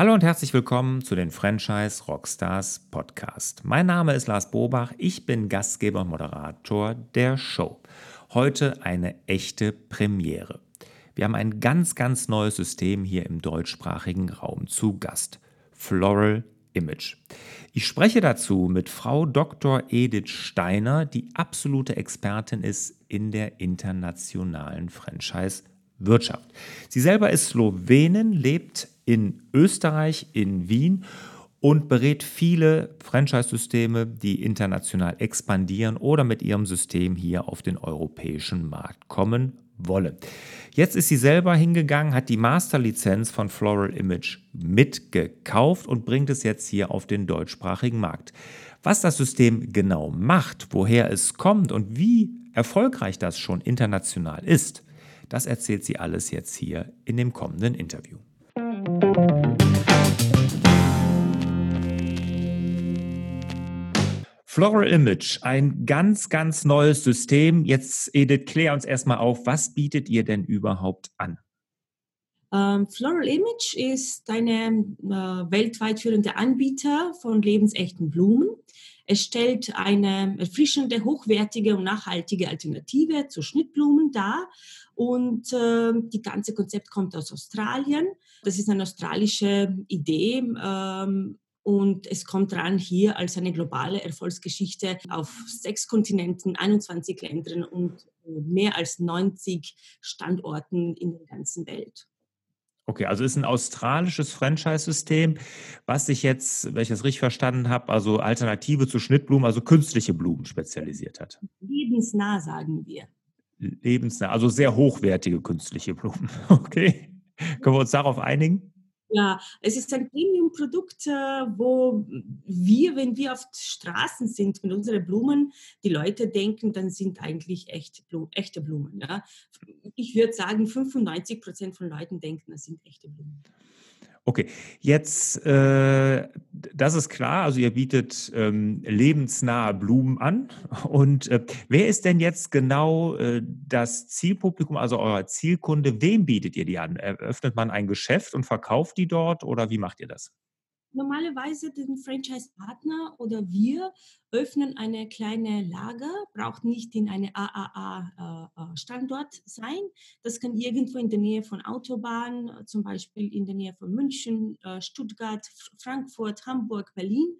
Hallo und herzlich willkommen zu den Franchise Rockstars Podcast. Mein Name ist Lars Bobach, ich bin Gastgeber und Moderator der Show. Heute eine echte Premiere. Wir haben ein ganz, ganz neues System hier im deutschsprachigen Raum zu Gast. Floral Image. Ich spreche dazu mit Frau Dr. Edith Steiner, die absolute Expertin ist in der internationalen Franchise-Wirtschaft. Sie selber ist Slowenin, lebt in Österreich, in Wien und berät viele Franchise-Systeme, die international expandieren oder mit ihrem System hier auf den europäischen Markt kommen wollen. Jetzt ist sie selber hingegangen, hat die Masterlizenz von Floral Image mitgekauft und bringt es jetzt hier auf den deutschsprachigen Markt. Was das System genau macht, woher es kommt und wie erfolgreich das schon international ist, das erzählt sie alles jetzt hier in dem kommenden Interview. Floral Image, ein ganz, ganz neues System. Jetzt, Edith, klär uns erstmal auf, was bietet ihr denn überhaupt an? Ähm, Floral Image ist eine äh, weltweit führende Anbieter von lebensechten Blumen. Es stellt eine erfrischende, hochwertige und nachhaltige Alternative zu Schnittblumen dar. Und äh, das ganze Konzept kommt aus Australien. Das ist eine australische Idee. Ähm, und es kommt dran hier als eine globale Erfolgsgeschichte auf sechs Kontinenten, 21 Ländern und mehr als 90 Standorten in der ganzen Welt. Okay, also ist ein australisches Franchise-System, was sich jetzt, wenn ich das richtig verstanden habe, also Alternative zu Schnittblumen, also künstliche Blumen spezialisiert hat. Lebensnah, sagen wir. Lebensnah, also sehr hochwertige künstliche Blumen. Okay. Können wir uns darauf einigen? Ja, es ist ein Premium-Produkt, äh, wo wir, wenn wir auf Straßen sind mit unseren Blumen, die Leute denken, dann sind eigentlich echte Blumen. Echte Blumen ja. Ich würde sagen, 95 Prozent von Leuten denken, das sind echte Blumen. Okay, jetzt, äh, das ist klar, also ihr bietet ähm, lebensnahe Blumen an. Und äh, wer ist denn jetzt genau äh, das Zielpublikum, also euer Zielkunde? Wem bietet ihr die an? Eröffnet man ein Geschäft und verkauft die dort oder wie macht ihr das? Normalerweise den Franchise-Partner oder wir öffnen eine kleine Lager, braucht nicht in eine AAA-Standort äh, äh, sein. Das kann irgendwo in der Nähe von Autobahnen, zum Beispiel in der Nähe von München, äh, Stuttgart, Frankfurt, Hamburg, Berlin.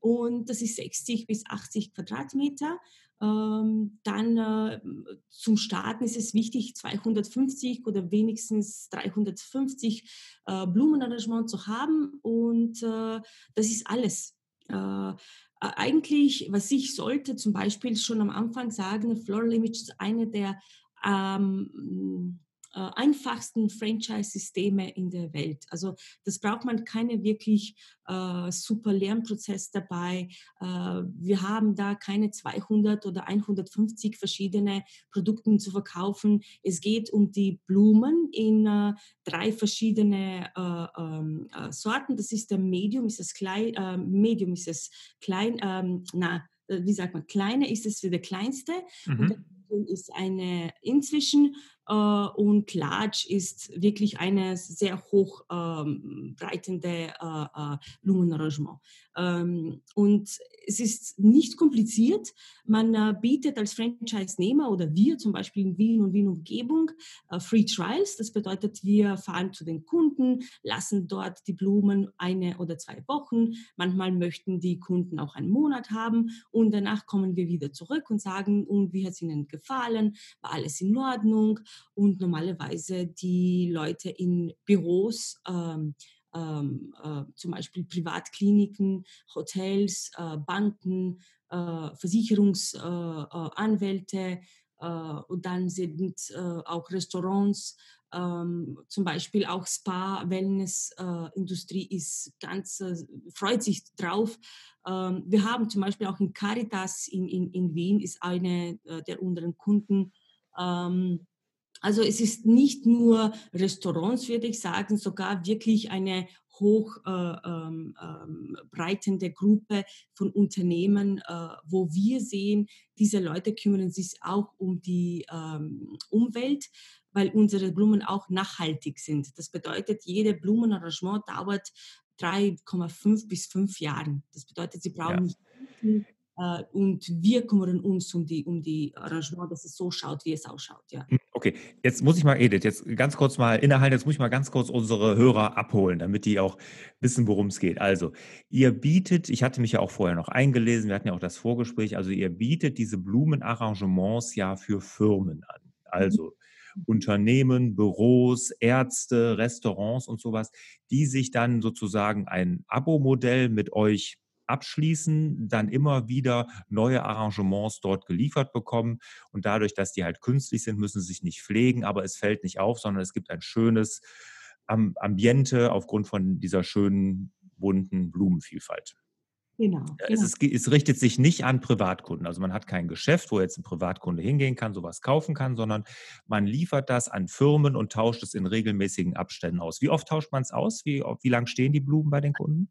Und das ist 60 bis 80 Quadratmeter. Ähm, dann äh, zum Starten ist es wichtig, 250 oder wenigstens 350 äh, Blumenarrangements zu haben und äh, das ist alles. Äh, eigentlich, was ich sollte zum Beispiel schon am Anfang sagen, Floral Image ist eine der ähm, äh, einfachsten Franchise-Systeme in der Welt. Also das braucht man keine wirklich äh, super Lernprozess dabei. Äh, wir haben da keine 200 oder 150 verschiedene Produkte zu verkaufen. Es geht um die Blumen in äh, drei verschiedene äh, ähm, äh, Sorten. Das ist der Medium, ist es klein, Medium ist es klein, ähm, na, wie sagt man, kleine ist es für der kleinste. Mhm. Und ist eine inzwischen äh, und Large ist wirklich eine sehr hochbreitende ähm, äh, äh, Blumenarrangement. Ähm, und es ist nicht kompliziert. Man äh, bietet als Franchise-Nehmer oder wir zum Beispiel in Wien und Wien-Umgebung äh, Free Trials. Das bedeutet, wir fahren zu den Kunden, lassen dort die Blumen eine oder zwei Wochen. Manchmal möchten die Kunden auch einen Monat haben und danach kommen wir wieder zurück und sagen, und wie hat es ihnen gefallen? War alles in Ordnung? Und normalerweise die Leute in Büros, ähm, ähm, äh, zum Beispiel Privatkliniken, Hotels, äh, Banken, äh, Versicherungsanwälte äh, äh, und dann sind äh, auch Restaurants, ähm, zum Beispiel auch Spa, Wellness-Industrie ist ganz, freut sich drauf. Ähm, wir haben zum Beispiel auch in Caritas in, in, in Wien ist eine der unseren Kunden. Ähm, also es ist nicht nur Restaurants, würde ich sagen, sogar wirklich eine hochbreitende äh, ähm, ähm Gruppe von Unternehmen, äh, wo wir sehen, diese Leute kümmern sich auch um die ähm, Umwelt, weil unsere Blumen auch nachhaltig sind. Das bedeutet, jede Blumenarrangement dauert 3,5 bis 5 Jahre. Das bedeutet, sie brauchen ja. Äh, und wir kümmern uns um die, um die Arrangement, dass es so schaut, wie es ausschaut. Ja. Hm, okay, jetzt muss ich mal, Edith, jetzt ganz kurz mal innehalten, jetzt muss ich mal ganz kurz unsere Hörer abholen, damit die auch wissen, worum es geht. Also, ihr bietet, ich hatte mich ja auch vorher noch eingelesen, wir hatten ja auch das Vorgespräch, also ihr bietet diese Blumenarrangements ja für Firmen an. Also mhm. Unternehmen, Büros, Ärzte, Restaurants und sowas, die sich dann sozusagen ein Abo-Modell mit euch abschließen, dann immer wieder neue Arrangements dort geliefert bekommen. Und dadurch, dass die halt künstlich sind, müssen sie sich nicht pflegen, aber es fällt nicht auf, sondern es gibt ein schönes Ambiente aufgrund von dieser schönen, bunten Blumenvielfalt. Genau. Es, ist, es, richtet sich nicht an Privatkunden. Also man hat kein Geschäft, wo jetzt ein Privatkunde hingehen kann, sowas kaufen kann, sondern man liefert das an Firmen und tauscht es in regelmäßigen Abständen aus. Wie oft tauscht man es aus? Wie, wie lang stehen die Blumen bei den Kunden?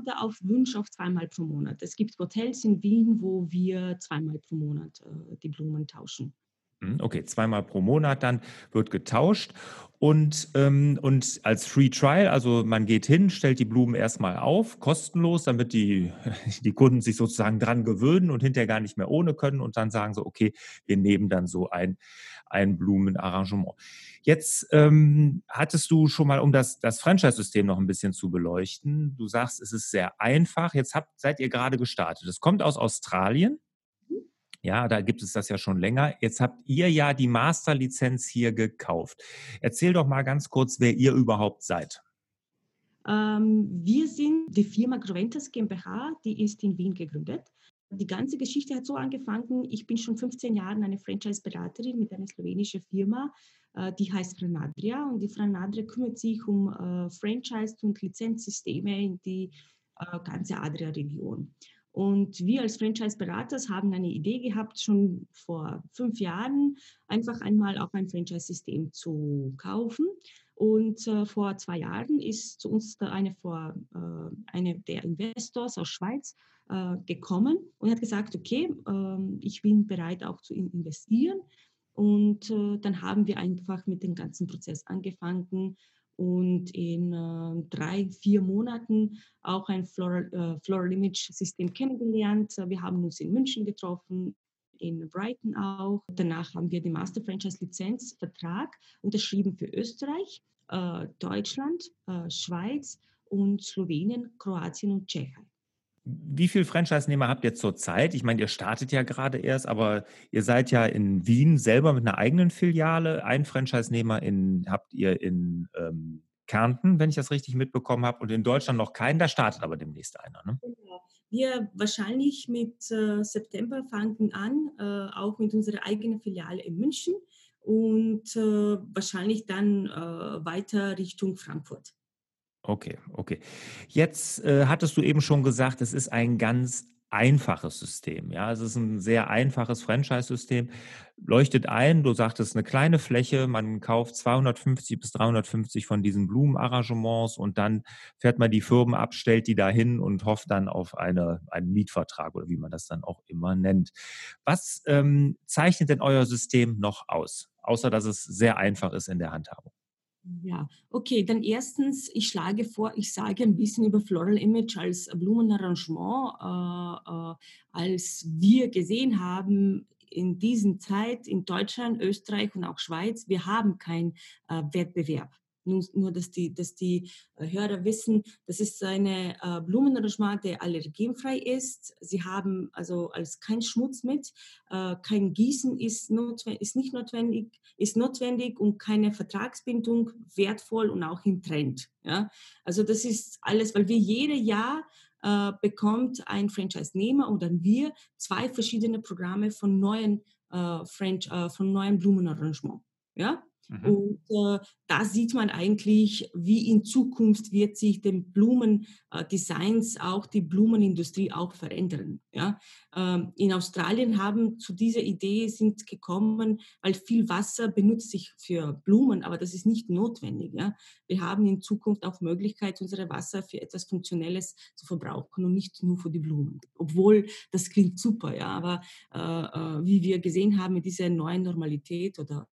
Oder auf Wunsch auf zweimal pro Monat. Es gibt Hotels in Wien, wo wir zweimal pro Monat äh, die Blumen tauschen. Hm, okay, zweimal pro Monat dann wird getauscht. Und, ähm, und als Free Trial, also man geht hin, stellt die Blumen erstmal auf, kostenlos, damit die, die Kunden sich sozusagen dran gewöhnen und hinterher gar nicht mehr ohne können und dann sagen so, okay, wir nehmen dann so ein, ein Blumenarrangement. Jetzt ähm, hattest du schon mal, um das, das Franchise-System noch ein bisschen zu beleuchten, du sagst, es ist sehr einfach. Jetzt habt, seid ihr gerade gestartet. Es kommt aus Australien. Ja, da gibt es das ja schon länger. Jetzt habt ihr ja die Masterlizenz hier gekauft. Erzähl doch mal ganz kurz, wer ihr überhaupt seid. Ähm, wir sind die Firma Groventus GmbH, die ist in Wien gegründet. Die ganze Geschichte hat so angefangen, ich bin schon 15 Jahre eine Franchise-Beraterin mit einer slowenischen Firma, äh, die heißt Franadria und die Franadria kümmert sich um äh, Franchise- und Lizenzsysteme in die äh, ganze Adria-Region. Und wir als Franchise-Beraters haben eine Idee gehabt, schon vor fünf Jahren einfach einmal auch ein Franchise-System zu kaufen. Und äh, vor zwei Jahren ist zu uns eine, vor, äh, eine der Investors aus Schweiz äh, gekommen und hat gesagt, okay, ähm, ich bin bereit auch zu investieren. Und äh, dann haben wir einfach mit dem ganzen Prozess angefangen und in äh, drei, vier Monaten auch ein Floral, äh, Floral Image System kennengelernt. Wir haben uns in München getroffen, in Brighton auch. Danach haben wir den Master Franchise Lizenzvertrag unterschrieben für Österreich, äh, Deutschland, äh, Schweiz und Slowenien, Kroatien und Tschechien. Wie viele Franchise-Nehmer habt ihr zurzeit? Ich meine, ihr startet ja gerade erst, aber ihr seid ja in Wien selber mit einer eigenen Filiale. Ein Franchise-Nehmer habt ihr in ähm, Kärnten, wenn ich das richtig mitbekommen habe, und in Deutschland noch keinen. Da startet aber demnächst einer. Ne? Genau. Wir wahrscheinlich mit äh, September fangen an, äh, auch mit unserer eigenen Filiale in München und äh, wahrscheinlich dann äh, weiter Richtung Frankfurt. Okay, okay. Jetzt äh, hattest du eben schon gesagt, es ist ein ganz einfaches System. Ja, es ist ein sehr einfaches Franchise-System. Leuchtet ein, du sagtest eine kleine Fläche, man kauft 250 bis 350 von diesen Blumenarrangements und dann fährt man die Firmen ab, stellt die dahin und hofft dann auf eine, einen Mietvertrag oder wie man das dann auch immer nennt. Was ähm, zeichnet denn euer System noch aus, außer dass es sehr einfach ist in der Handhabung? Ja, okay, dann erstens, ich schlage vor, ich sage ein bisschen über Floral Image als Blumenarrangement, äh, äh, als wir gesehen haben in dieser Zeit in Deutschland, Österreich und auch Schweiz, wir haben keinen äh, Wettbewerb. Nur, nur dass, die, dass die äh, Hörer wissen, das ist eine äh, Blumenarrangement, der allergenfrei ist. Sie haben also als kein Schmutz mit, äh, kein Gießen ist, notwendig, ist nicht notwendig, ist notwendig und keine Vertragsbindung wertvoll und auch im Trend. Ja? Also das ist alles, weil wir jedes Jahr äh, bekommt ein Franchise-Nehmer oder wir zwei verschiedene Programme von neuen, äh, Franch, äh, von neuen Blumenarrangement. Ja? Mhm. Und äh, da sieht man eigentlich, wie in Zukunft wird sich den Blumendesigns äh, auch die Blumenindustrie auch verändern. Ja? Ähm, in Australien haben zu dieser Idee sind gekommen, weil viel Wasser benutzt sich für Blumen, aber das ist nicht notwendig. Ja? Wir haben in Zukunft auch Möglichkeit, unsere Wasser für etwas Funktionelles zu verbrauchen und nicht nur für die Blumen. Obwohl das klingt super, ja, aber äh, äh wie wir gesehen haben mit dieser neuen Normalität oder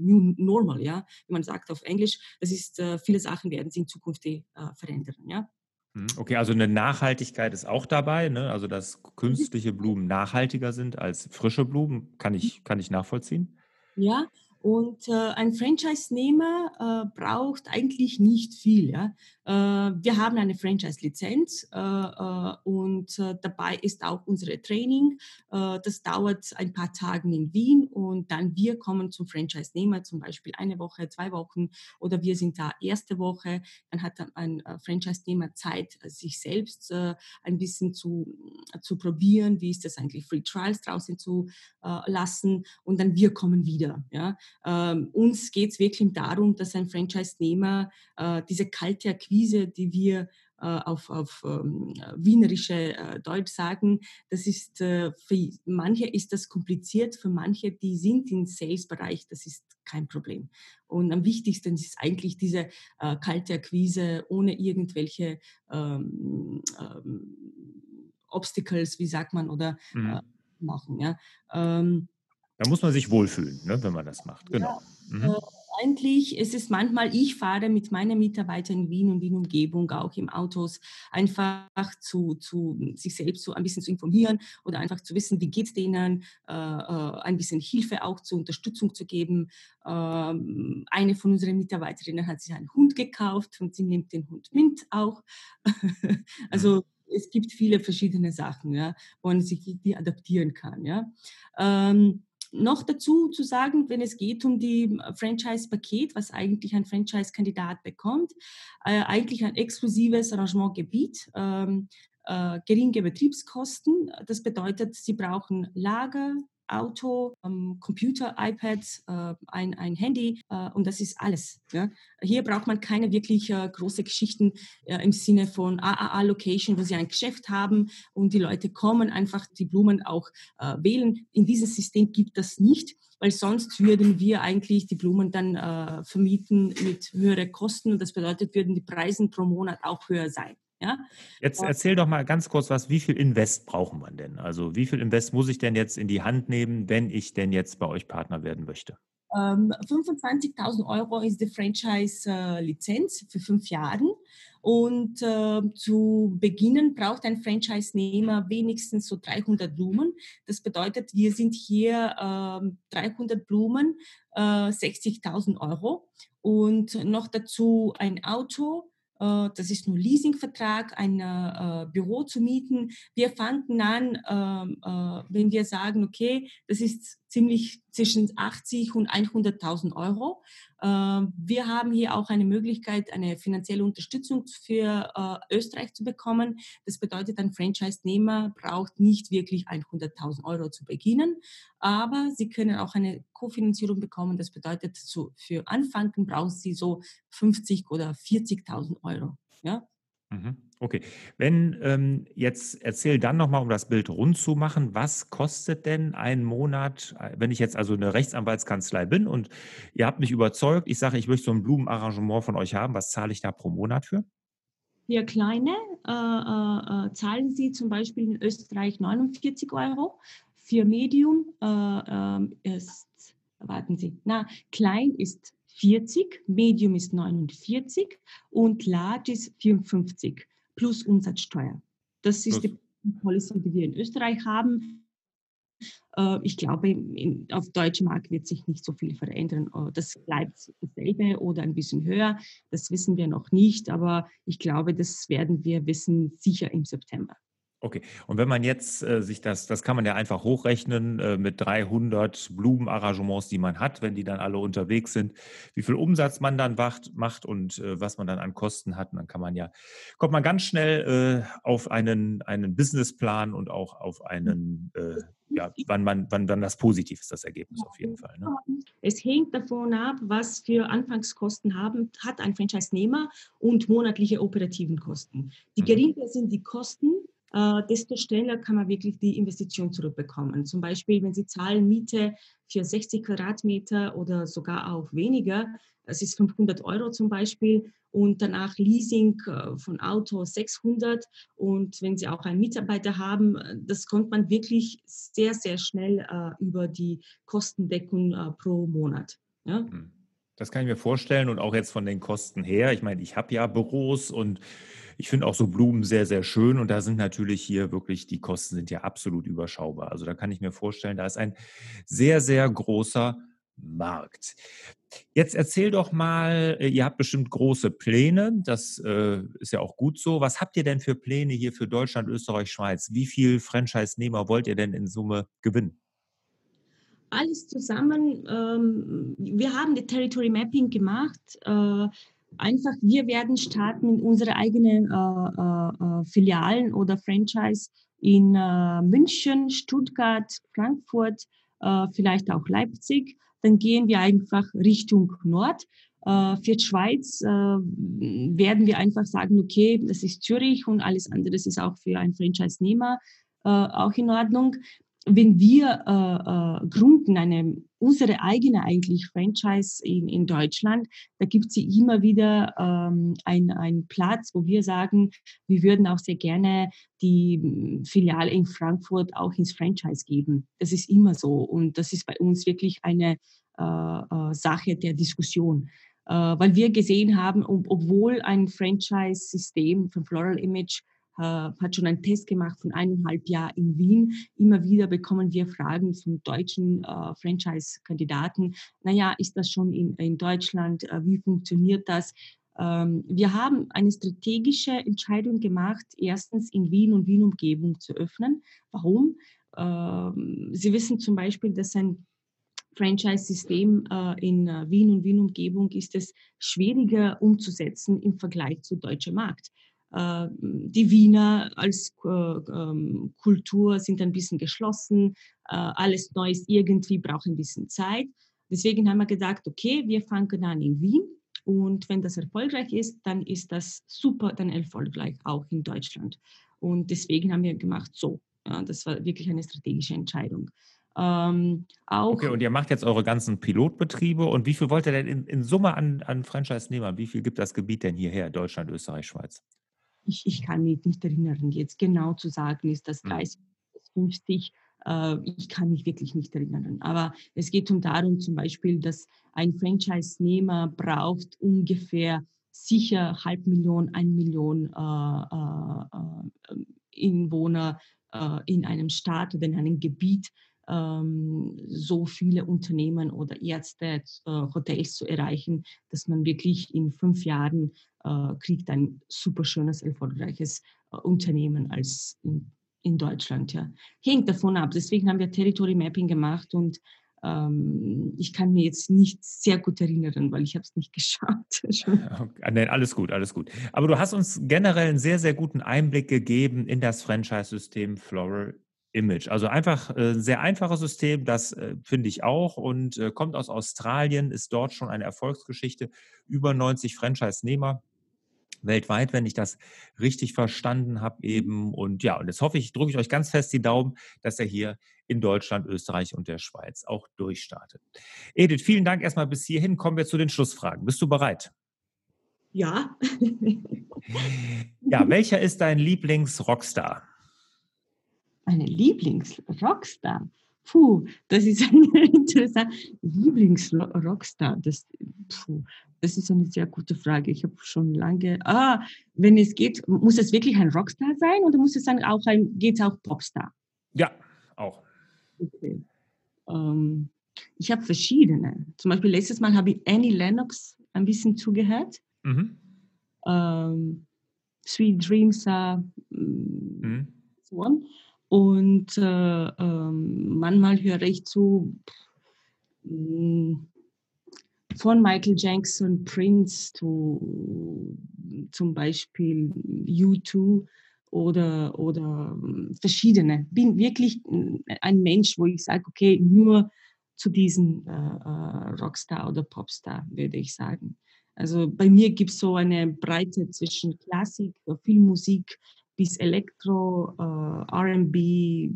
New Normal, ja, wie man sagt auf Englisch. Das ist, äh, viele Sachen werden sich in Zukunft äh, verändern, ja. Mhm, okay, also eine Nachhaltigkeit ist auch dabei, ne? Also dass künstliche Blumen nachhaltiger sind als frische Blumen, kann ich, kann ich nachvollziehen. Ja, und äh, ein Franchise-Nehmer äh, braucht eigentlich nicht viel. Ja? Äh, wir haben eine Franchise-Lizenz äh, äh, und äh, dabei ist auch unsere Training. das dauert ein paar Tage in Wien und dann wir kommen zum Franchise-Nehmer, zum Beispiel eine Woche, zwei Wochen oder wir sind da erste Woche. Dann hat ein Franchise-Nehmer Zeit, sich selbst ein bisschen zu, zu probieren, wie ist das eigentlich, Free Trials draußen zu lassen und dann wir kommen wieder. Ja? Ähm, uns geht es wirklich darum, dass ein Franchise-Nehmer äh, diese kalte Akquise, die wir äh, auf, auf ähm, wienerische äh, Deutsch sagen, das ist äh, für manche ist das kompliziert, für manche, die sind im Sales-Bereich, das ist kein Problem. Und am wichtigsten ist eigentlich diese äh, kalte Akquise ohne irgendwelche ähm, ähm, Obstacles, wie sagt man, oder mhm. Äh, machen. Ja. Da muss man sich wohlfühlen, ne, wenn man das macht. Genau. Ja, mhm. äh, eigentlich ist es manchmal, ich fahre mit meinen Mitarbeitern in Wien und in Umgebung, auch im Autos, einfach zu, zu sich selbst so ein bisschen zu informieren oder einfach zu wissen, wie geht es denen, äh, äh, ein bisschen Hilfe auch zur Unterstützung zu geben. Ähm, eine von unseren Mitarbeiterinnen hat sich einen Hund gekauft und sie nimmt den Hund mit auch. also mhm. es gibt viele verschiedene Sachen, ja, wo man sich die adaptieren kann. Ja. Ähm, noch dazu zu sagen, wenn es geht um die äh, Franchise-Paket, was eigentlich ein Franchise-Kandidat bekommt, äh, eigentlich ein exklusives Arrangementgebiet, ähm, äh, geringe Betriebskosten. Das bedeutet, Sie brauchen Lager, Auto, ähm, Computer, iPads, äh, ein, ein Handy äh, und das ist alles. Ja? Hier braucht man keine wirklich äh, große Geschichten äh, im Sinne von AAA-Location, wo Sie ein Geschäft haben und die Leute kommen einfach die Blumen auch äh, wählen. In diesem System gibt das nicht weil sonst würden wir eigentlich die Blumen dann äh, vermieten mit höheren Kosten und das bedeutet, würden die Preise pro Monat auch höher sein. Ja? Jetzt erzähl doch mal ganz kurz was, wie viel Invest brauchen man denn? Also wie viel Invest muss ich denn jetzt in die Hand nehmen, wenn ich denn jetzt bei euch Partner werden möchte? Ähm, 25.000 Euro ist die Franchise-Lizenz für fünf Jahre. Und äh, zu beginnen braucht ein Franchise-Nehmer wenigstens so 300 Blumen. Das bedeutet, wir sind hier äh, 300 Blumen, äh, 60.000 Euro. Und noch dazu ein Auto, das ist nur Leasingvertrag, ein äh, Büro zu mieten. Wir fanden an, ähm, äh, wenn wir sagen, okay, das ist ziemlich zwischen 80 und 100.000 Euro. Ähm, wir haben hier auch eine Möglichkeit, eine finanzielle Unterstützung für äh, Österreich zu bekommen. Das bedeutet, ein Franchise-Nehmer braucht nicht wirklich 100.000 Euro zu beginnen, aber sie können auch eine Kofinanzierung bekommen. Das bedeutet, für Anfangen brauchen sie so 50 oder 40.000 Euro. Ja? Mhm. Okay, wenn ähm, jetzt erzähl dann nochmal, um das Bild rund zu machen, was kostet denn ein Monat, äh, wenn ich jetzt also eine Rechtsanwaltskanzlei bin und ihr habt mich überzeugt, ich sage, ich möchte so ein Blumenarrangement von euch haben, was zahle ich da pro Monat für? Für kleine äh, äh, äh zahlen Sie zum Beispiel in Österreich 49 Euro. Für Medium äh, ähm, ist, warten Sie, na, klein ist 40, Medium ist 49 und Large ist 54 plus Umsatzsteuer. Das ist plus. die Policy, die wir in Österreich haben. Äh, ich glaube, auf deutschem Markt wird sich nicht so viel verändern. Äh, das bleibt dasselbe oder ein bisschen höher. Das wissen wir noch nicht, aber ich glaube, das werden wir wissen sicher im September. Okay, und wenn man jetzt äh, sich das, das kann man ja einfach hochrechnen äh, mit 300 Blumenarrangements, die man hat, wenn die dann alle unterwegs sind, wie viel Umsatz man dann wacht, macht und äh, was man dann an Kosten hat. Und dann kann man ja, kommt man ganz schnell äh, auf einen, einen Businessplan und auch auf einen, äh, ja, wann man, wann dann das positiv ist, das Ergebnis auf jeden Fall. Ne? Es hängt davon ab, was für Anfangskosten haben, hat ein Franchise-Nehmer und monatliche operativen Kosten. Die mhm. geringer sind die Kosten, äh, desto schneller kann man wirklich die Investition zurückbekommen. Zum Beispiel, wenn Sie zahlen Miete für 60 Quadratmeter oder sogar auch weniger, das ist 500 Euro zum Beispiel, und danach Leasing äh, von Auto 600. Und wenn Sie auch einen Mitarbeiter haben, äh, das kommt man wirklich sehr, sehr schnell über die Kostendeckung pro Monat. Ja? Hm. Das kann ich mir vorstellen und auch jetzt von den Kosten her. Ich meine, ich habe ja Büros und ich finde auch so Blumen sehr, sehr schön und da sind natürlich hier wirklich, die Kosten sind ja absolut überschaubar. Also da kann ich mir vorstellen, da ist ein sehr, sehr großer Markt. Jetzt erzähl doch mal, äh, ihr habt bestimmt große Pläne, das äh, ist ja auch gut so. Was habt ihr denn für Pläne hier für Deutschland, Österreich, Schweiz? Wie viel Franchise-Nehmer wollt ihr denn in Summe gewinnen? alles zusammen, ähm, wir haben die Territory Mapping gemacht. Äh, einfach, wir werden starten mit unseren eigenen äh, äh, äh Filialen oder Franchise in äh, München, Stuttgart, Frankfurt, äh, vielleicht auch Leipzig. Dann gehen wir einfach Richtung Nord. für die Schweiz werden wir einfach sagen, okay, das ist Zürich und alles andere ist auch für einen Franchise-Nehmer auch in Ordnung wenn wir äh, äh, gründen eine unsere eigene eigentlich Franchise in, in Deutschland, da gibt es immer wieder ähm, einen Platz, wo wir sagen, wir würden auch sehr gerne die hm, Filiale in Frankfurt auch ins Franchise geben. Das ist immer so und das ist bei uns wirklich eine äh, äh, Sache der Diskussion. Äh, weil wir gesehen haben, ob, obwohl ein Franchise-System von Floral Image äh, hat schon einen Test gemacht von eineinhalb Jahren in Wien. Immer wieder bekommen wir Fragen von deutschen äh, Franchise-Kandidaten. Naja, ist das schon in, in Deutschland? Äh, wie funktioniert das? Ähm, wir haben eine strategische Entscheidung gemacht, erstens in Wien und Wien-Umgebung zu öffnen. Warum? Ähm, Sie wissen zum Beispiel, dass ein Franchise-System äh, in äh, Wien und Wien-Umgebung ist es schwieriger umzusetzen im Vergleich zu deutschem Markt. Äh, die Wiener als äh, ähm, Kultur sind ein bisschen geschlossen, äh, alles Neues irgendwie braucht ein bisschen Zeit. Deswegen haben wir gedacht, okay, wir fangen an in Wien und wenn das erfolgreich ist, dann ist das super, dann erfolgreich auch in Deutschland. Und deswegen haben wir gemacht, so, ja, das war wirklich eine strategische Entscheidung. Ähm, okay, und ihr macht jetzt eure ganzen Pilotbetriebe und wie viel wollt ihr denn in, in Summe an, an Franchise-Nehmern? Wie viel gibt das Gebiet denn hierher, Deutschland, Österreich, Schweiz? Ich, ich kann mich nicht erinnern, jetzt genau zu sagen, ist das 30, mhm. 50, äh, ich kann mich wirklich nicht erinnern. Aber es geht um darum zum Beispiel, dass ein Franchise-Nehmer braucht ungefähr sicher halb Million, ein Million äh, äh, äh Inwohner äh, in einem Staat oder in einem Gebiet, ähm, so viele Unternehmen oder Ärzte, äh, Hotels zu erreichen, dass man wirklich in fünf Jahren äh, kriegt ein super schönes, erfolgreiches äh, Unternehmen als in, in Deutschland. Ja. Hängt davon ab. Deswegen haben wir Territory Mapping gemacht und ähm, ich kann mir jetzt nicht sehr gut erinnern, weil ich habe es nicht geschaut. okay, alles gut, alles gut. Aber du hast uns generell einen sehr, sehr guten Einblick gegeben in das Franchise-System Floral Image. Also einfach ein äh, sehr einfaches System, das äh, finde ich auch und äh, kommt aus Australien, ist dort schon eine Erfolgsgeschichte. Über 90 Franchise-Nehmer weltweit, wenn ich das richtig verstanden habe mhm. eben. Und ja, und jetzt hoffe ich, drücke ich euch ganz fest die Daumen, dass er hier in Deutschland, Österreich und der Schweiz auch durchstartet. Edith, vielen Dank erstmal bis hierhin. Kommen wir zu den Schlussfragen. Bist du bereit? Ja. ja, welcher ist dein Lieblings-Rockstar? Meine Lieblings-Rockstar? Puh, das ist eine interessante Lieblings-Rockstar. Das, das ist eine sehr gute Frage. Ich habe schon lange. Ah, wenn es geht, muss es wirklich ein Rockstar sein oder muss es dann auch ein, geht es auch Popstar? Ja, auch. Okay. Ähm, ich habe verschiedene. Zum Beispiel letztes Mal habe ich Annie Lennox ein bisschen zugehört. Mhm. Ähm, Sweet Dreams are mm, mhm. one. Und äh, ähm, manchmal höre ich zu mm, von Michael Jackson, Prince zu zum Beispiel U2 oder, oder mm, verschiedene. Bin wirklich ein Mensch, wo ich sage, okay, nur zu diesem äh, äh, Rockstar oder Popstar, würde ich sagen. Also bei mir gibt es so eine Breite zwischen Klassik, Filmmusik, bis Elektro, äh, RB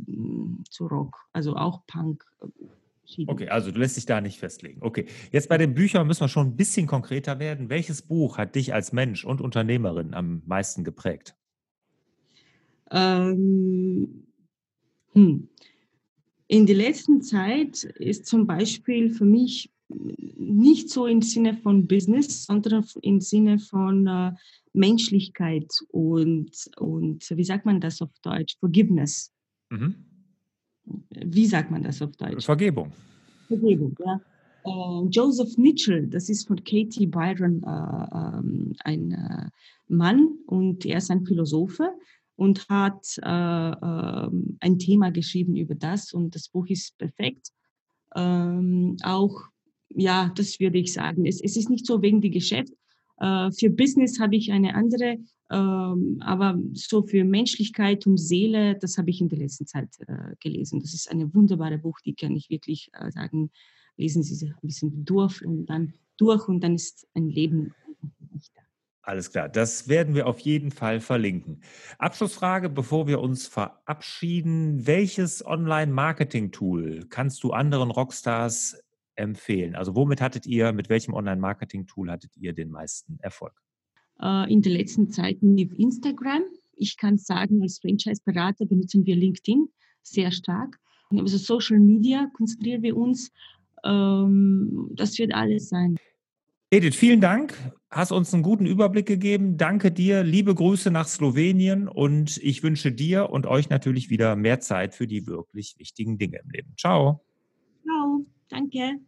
mm, zu Rock, also auch Punk. Äh, okay, also du lässt dich da nicht festlegen. Okay, jetzt bei den Büchern müssen wir schon ein bisschen konkreter werden. Welches Buch hat dich als Mensch und Unternehmerin am meisten geprägt? Ähm, hm. In der letzten Zeit ist zum Beispiel für mich nicht so im Sinne von Business, sondern im Sinne von äh, Menschlichkeit und, und, wie sagt man das auf Deutsch? Forgiveness. Mhm. Wie sagt man das auf Deutsch? Vergebung. Vergebung, ja. Äh, Joseph Mitchell, das ist von Katie Byron äh, ähm, ein äh, Mann und er ist ein Philosophe und hat äh, ähm, ein Thema geschrieben über das und das Buch ist perfekt. Ähm, auch, ja, das würde ich sagen. Es, es ist nicht so wegen die Geschäft. Äh, für Business habe ich eine andere, ähm, aber so für Menschlichkeit und Seele, das habe ich in der letzten Zeit äh, gelesen. Das ist eine wunderbare Buch, die kann ich wirklich äh, sagen, lesen Sie sich ein bisschen durch und dann durch und dann ist ein Leben leichter. Alles klar, das werden wir auf jeden Fall verlinken. Abschlussfrage, bevor wir uns verabschieden. Welches Online-Marketing-Tool kannst du anderen Rockstars empfehlen? Also womit hattet ihr, mit welchem Online-Marketing-Tool hattet ihr den meisten Erfolg? Äh, in der letzten Zeit mit Instagram. Ich kann sagen, als Franchise-Berater benutzen wir LinkedIn sehr stark. Also Social Media konzentrieren wir uns ähm, das wird alles sein. Edith, vielen Dank. Hast uns einen guten Überblick gegeben. Danke dir. Liebe Grüße nach Slowenien und ich wünsche dir und euch natürlich wieder mehr Zeit für die wirklich wichtigen Dinge im Leben. Ciao. Ciao. Danke.